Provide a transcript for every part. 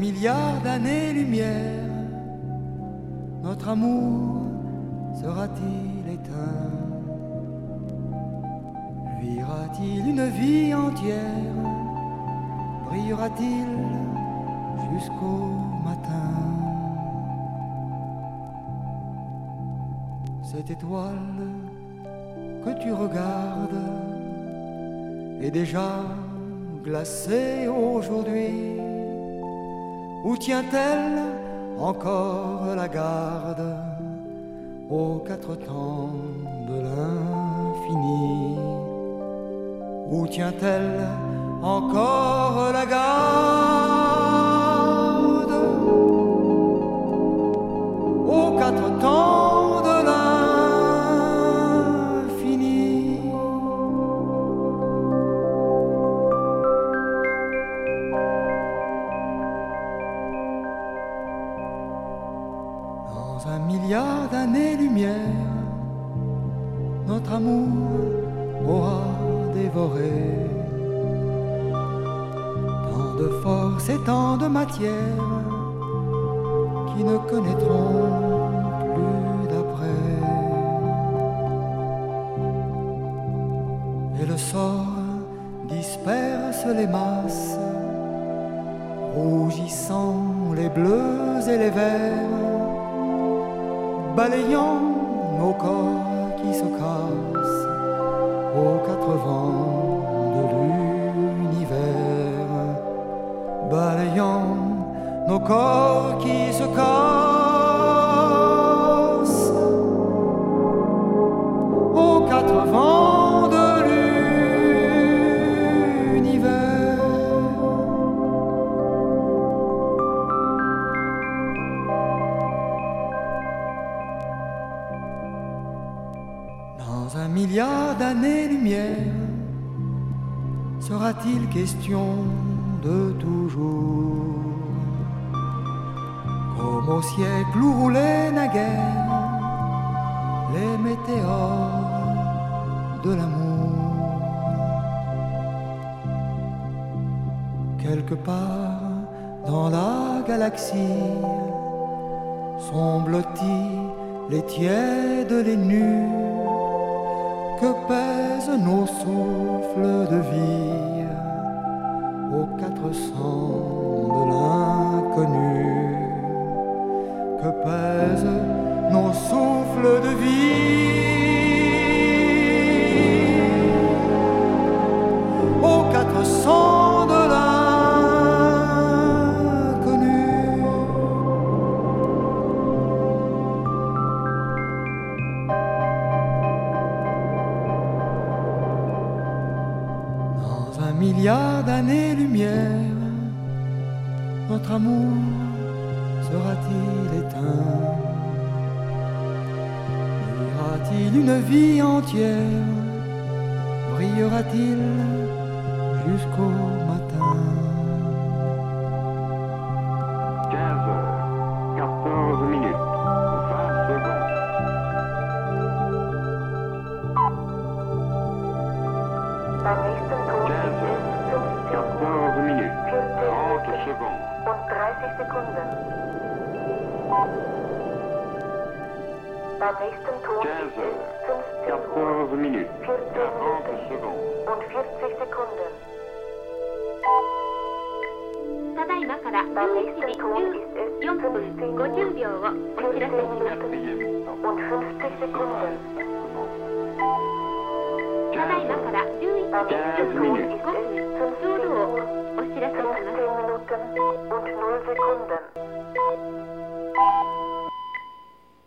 Dans un milliard d'années-lumière, notre amour sera-t-il éteint? Vivra-t-il une vie entière? Brillera-t-il jusqu'au matin? Cette étoile que tu regardes est déjà glacée aujourd'hui. Où tient-elle encore la garde aux quatre temps de l'infini? Où tient-elle encore la garde? Notre amour aura dévoré tant de force et tant de matière qui ne connaîtront plus d'après. Et le sort disperse les masses, rougissant les bleus et les verts, balayant nos corps qui se cassent aux quatre vents de l'univers, balayant nos corps qui se cassent sera-t-il question de toujours? Comme au siècle où roulaient naguère les météores de l'amour. Quelque part dans la galaxie sont blottis les tièdes, les nus que pèsent nos souffles de vie 放。Amour sera-t-il éteint? Brillera-t-il une vie entière? Brillera-t-il jusqu'au matin? から1 4分50秒をお知らせします。ただいまから11時45分ちょうどをお知らせします。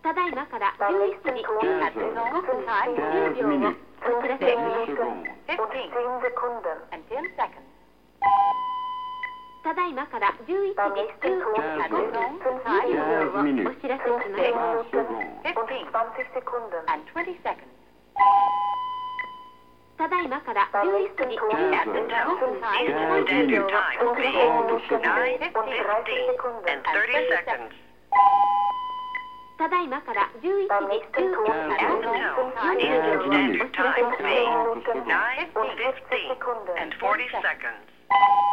ただいまから11時45分10秒をお知らせします。15 15ただいまから11時15分。からお知らせします。ただいまから11時15分。からお知らせします。ただいまから11時15分。からお知らせします。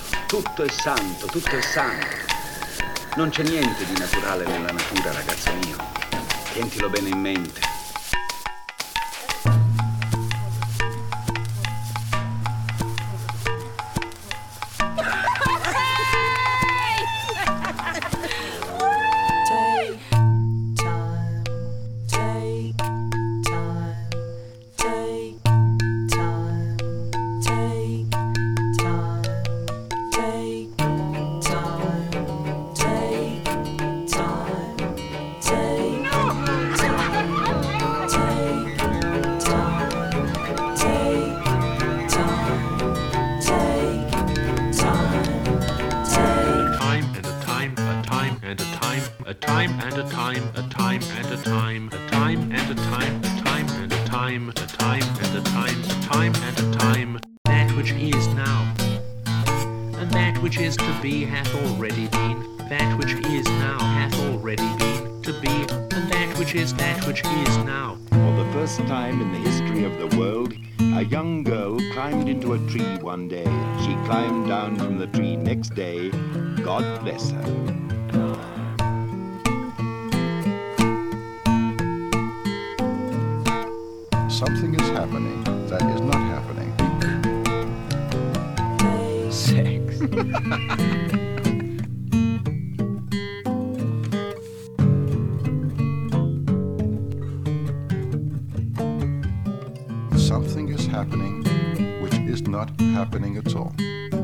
Tutto è santo, tutto è santo. Non c'è niente di naturale nella natura, ragazzo mio. Tientilo bene in mente. world, a young girl climbed into a tree one day. She climbed down from the tree next day. God bless her. something is happening that is not happening. Sex. happening at all.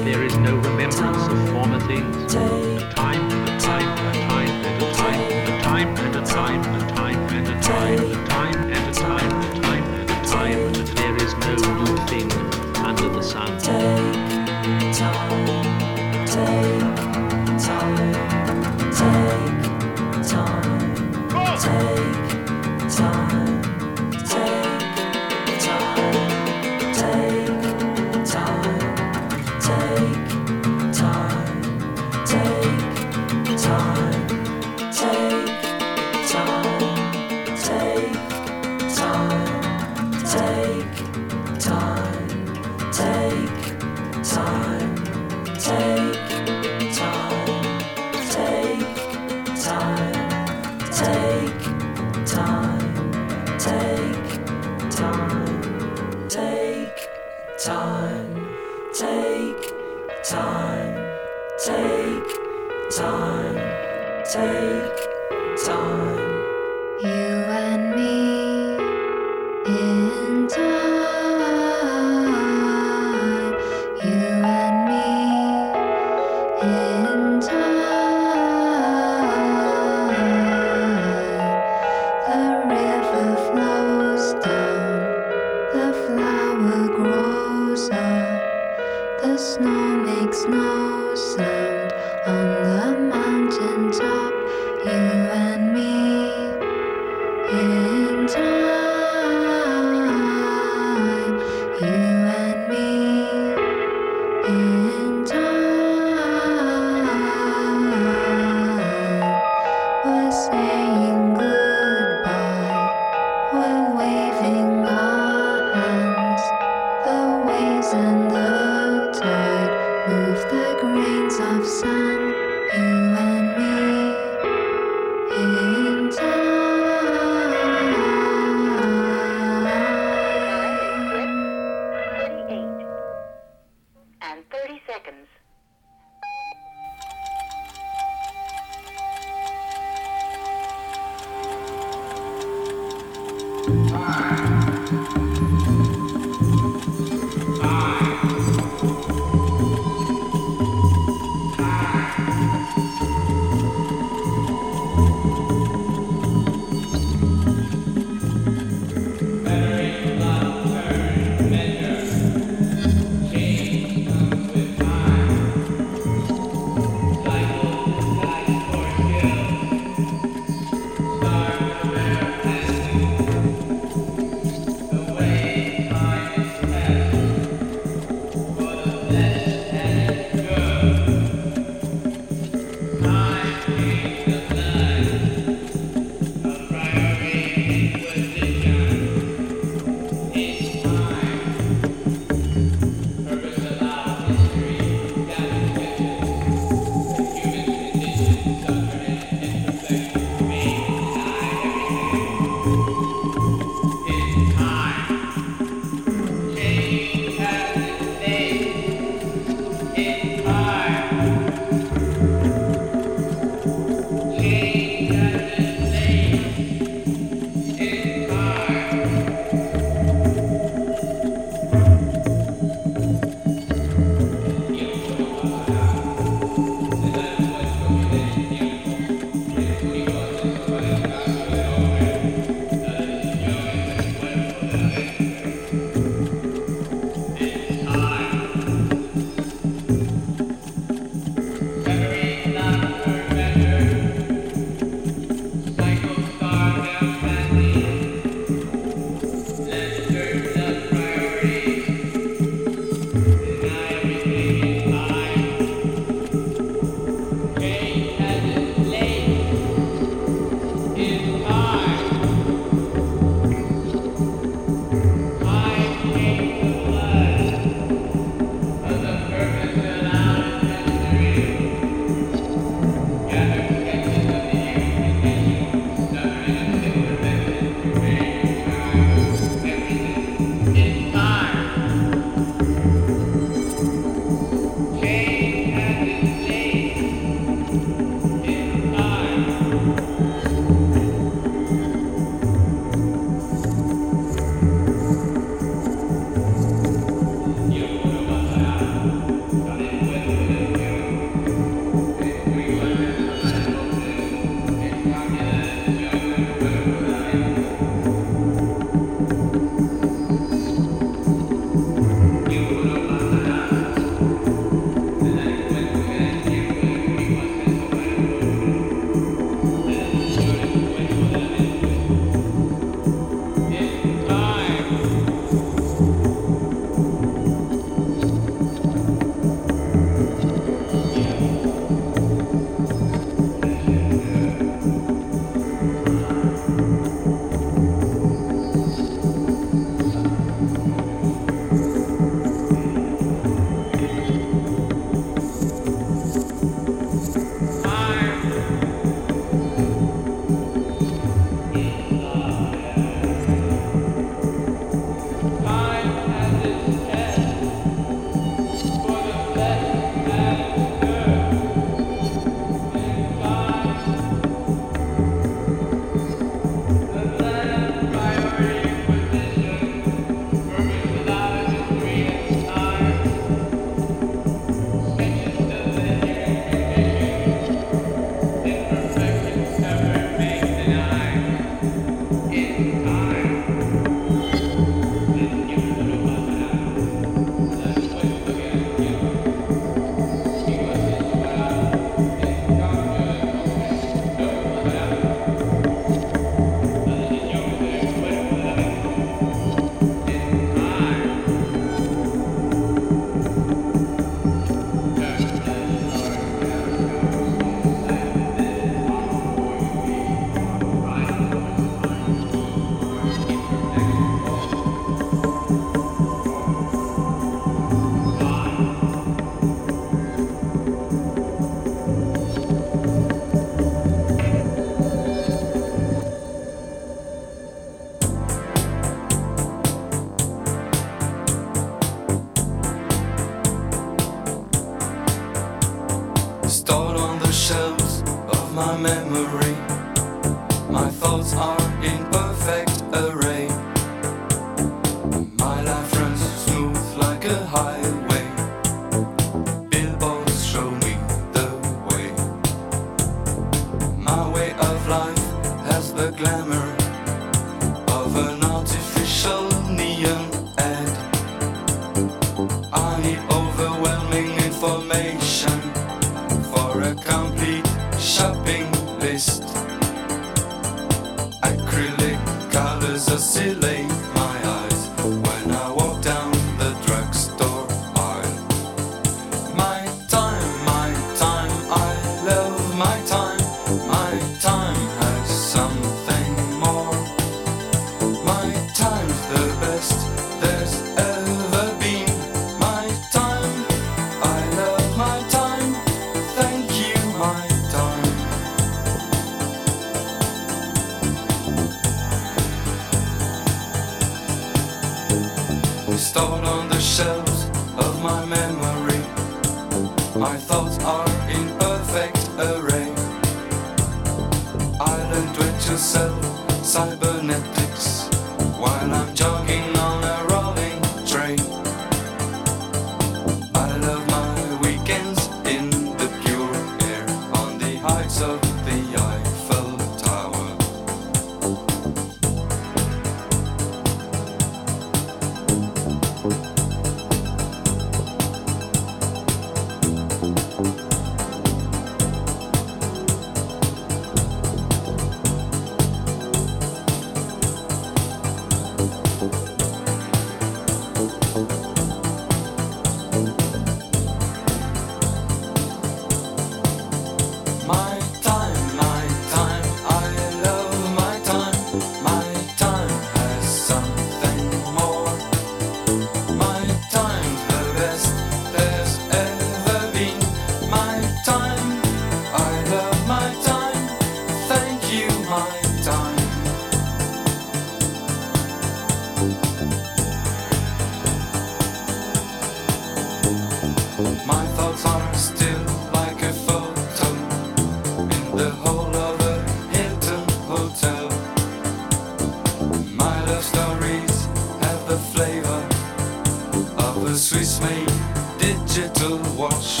Digital watch.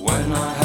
When I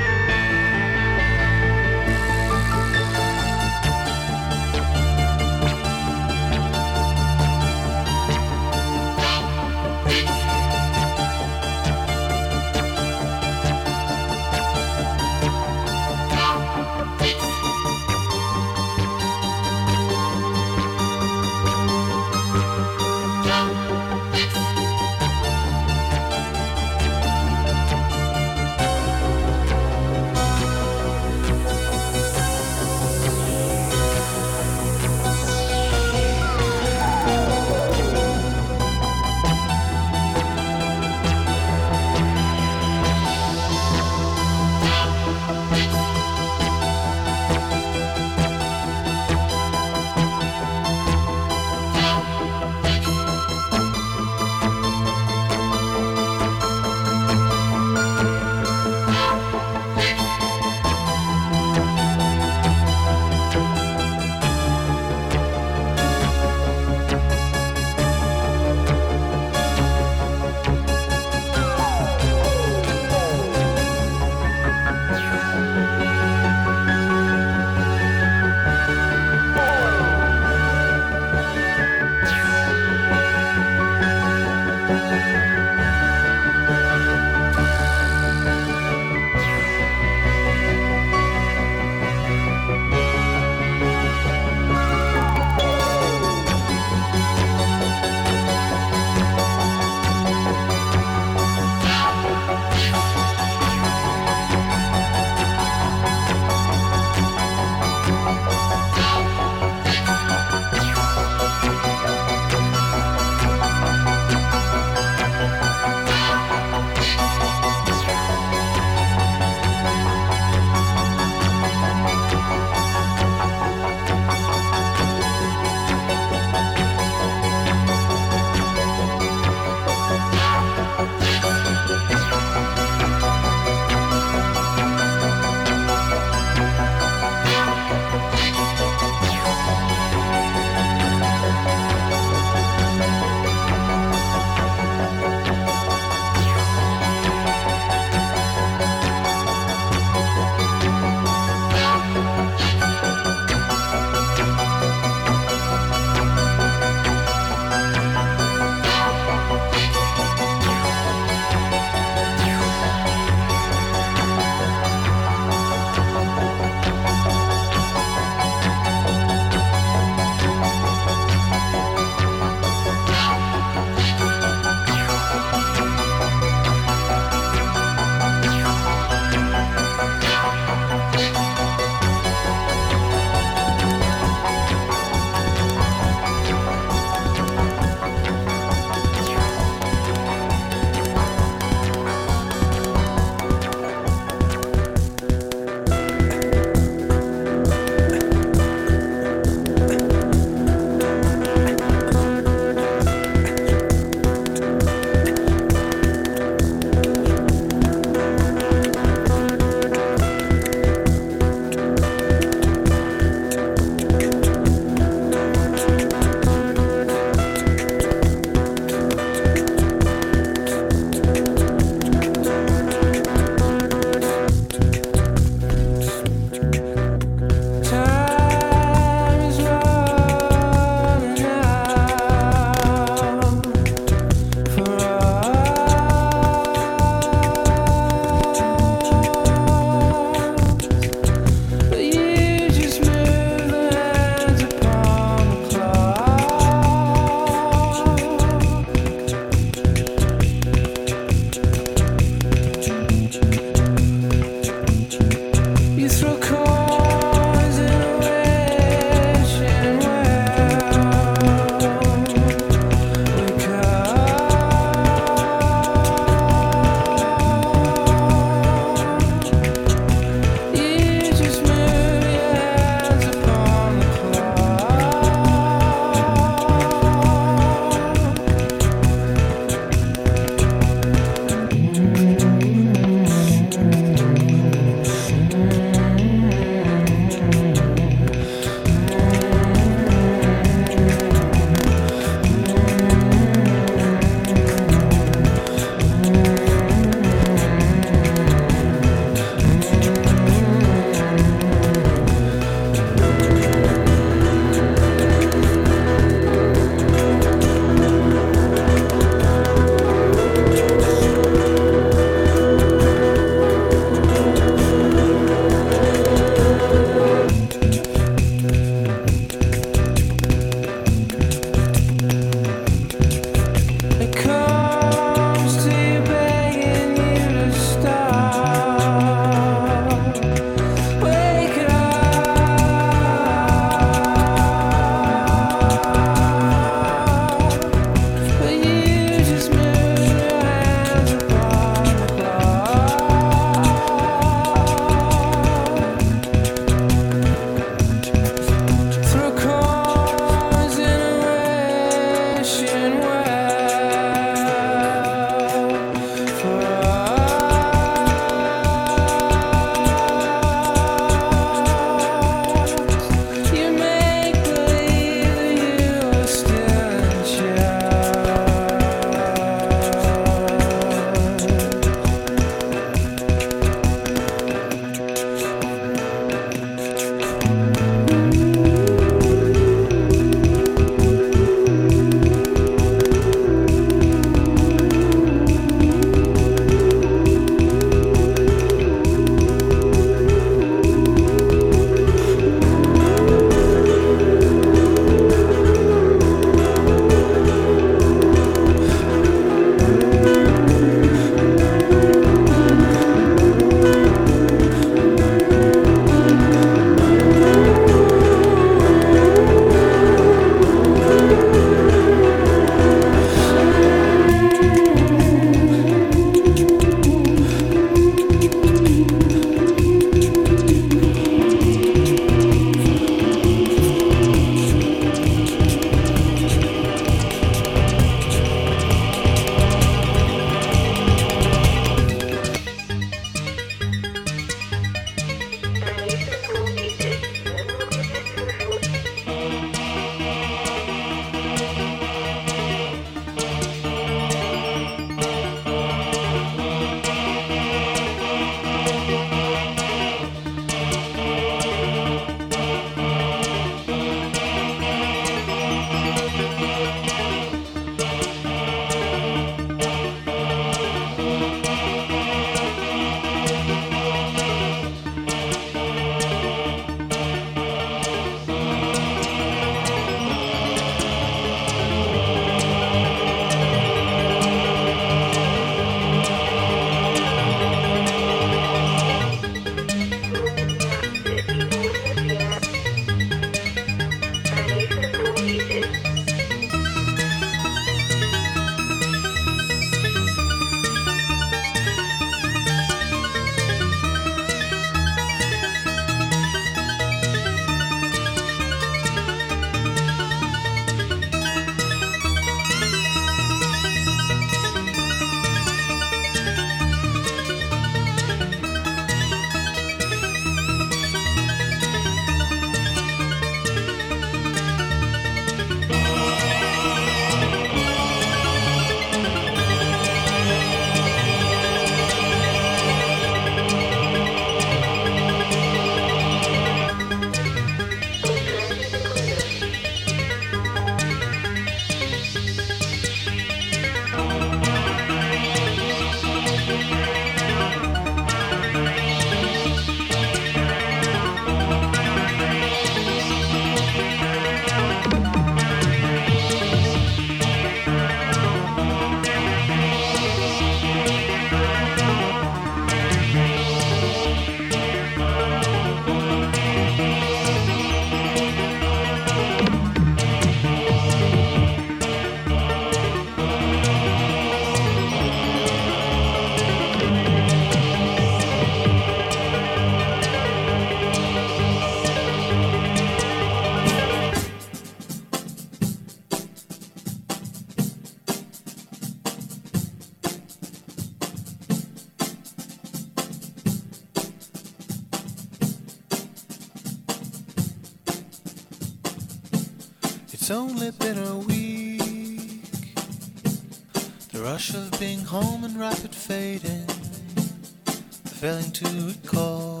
failing to recall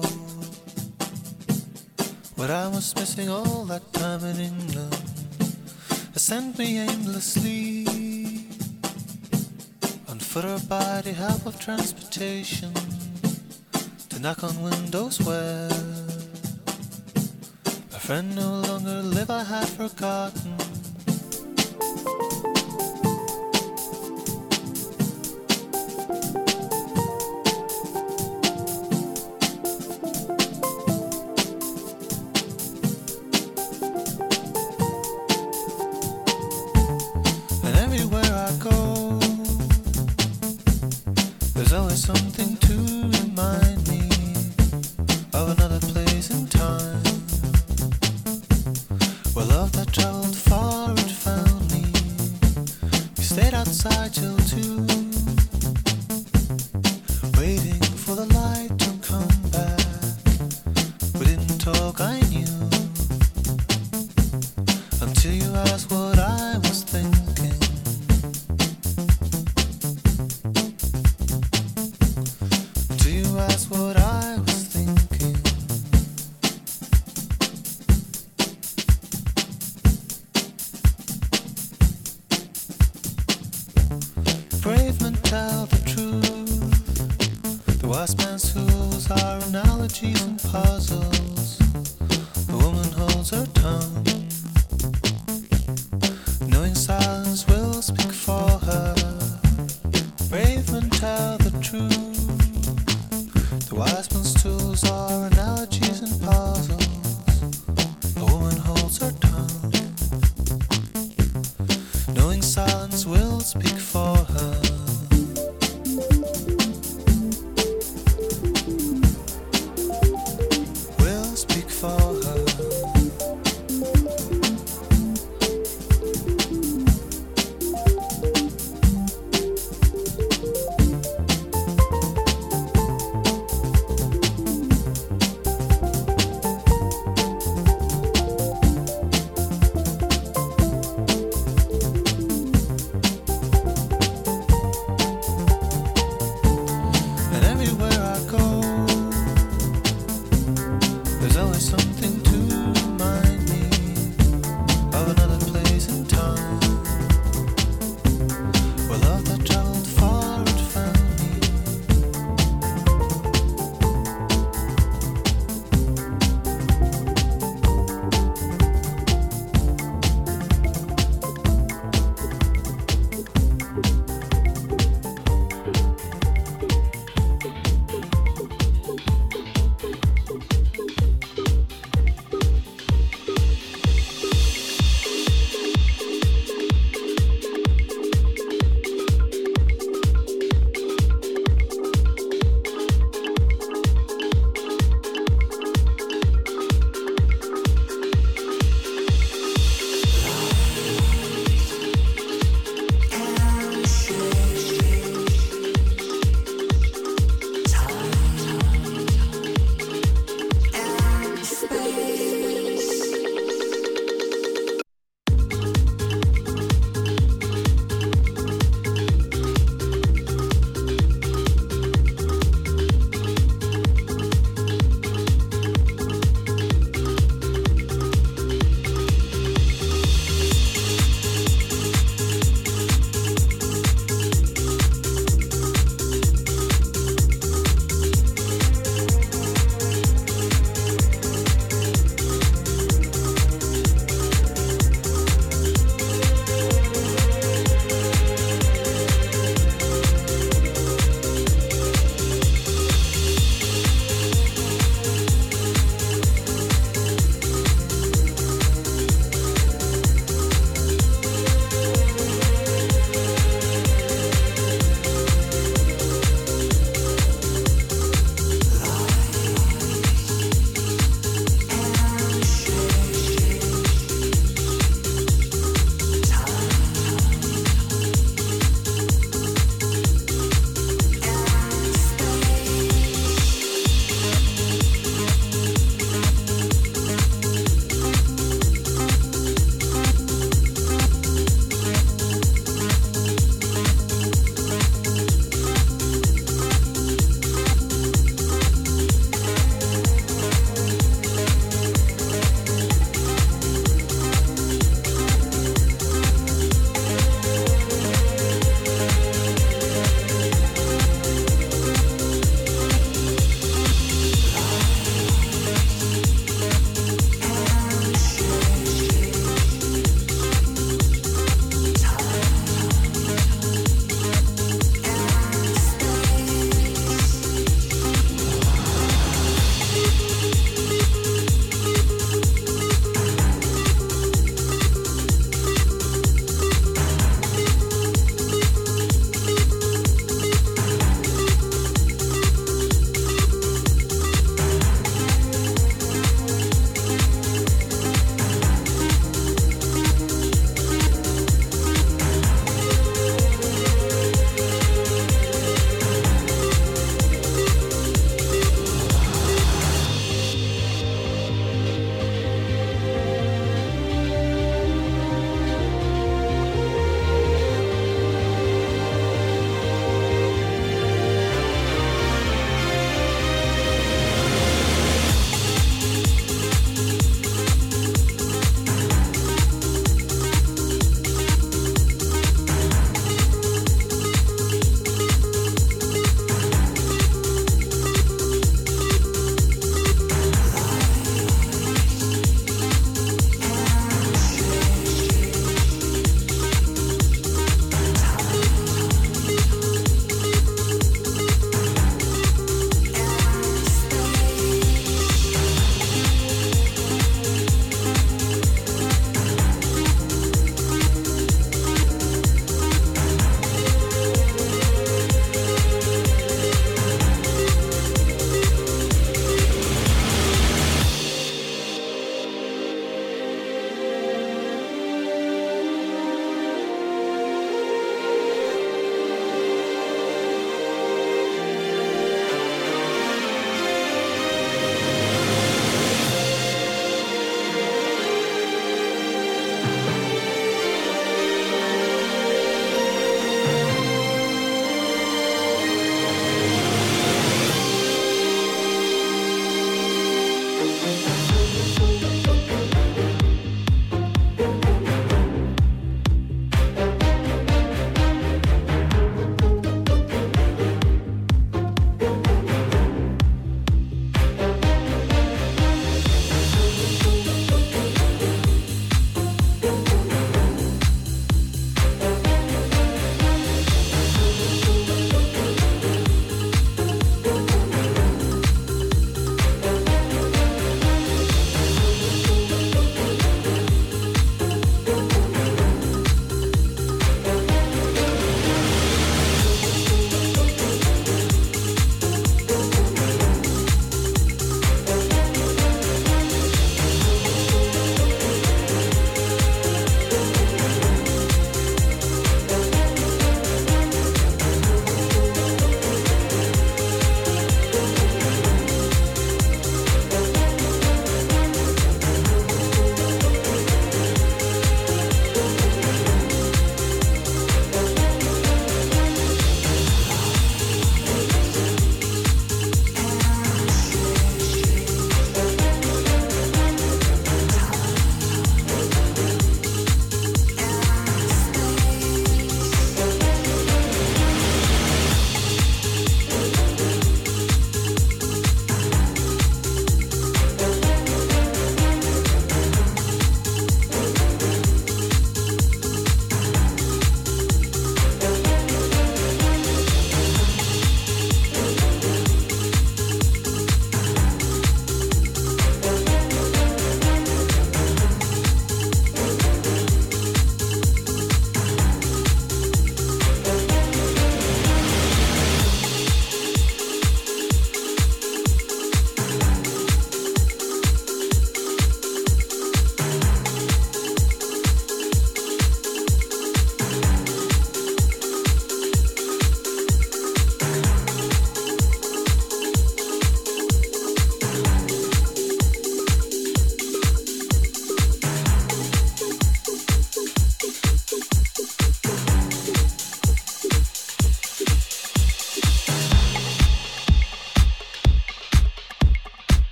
what I was missing all that time in England. they sent me aimlessly on foot or by the help of transportation to knock on windows where my friend no longer lived. I had forgotten. that's what I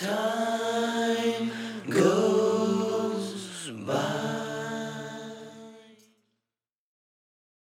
time.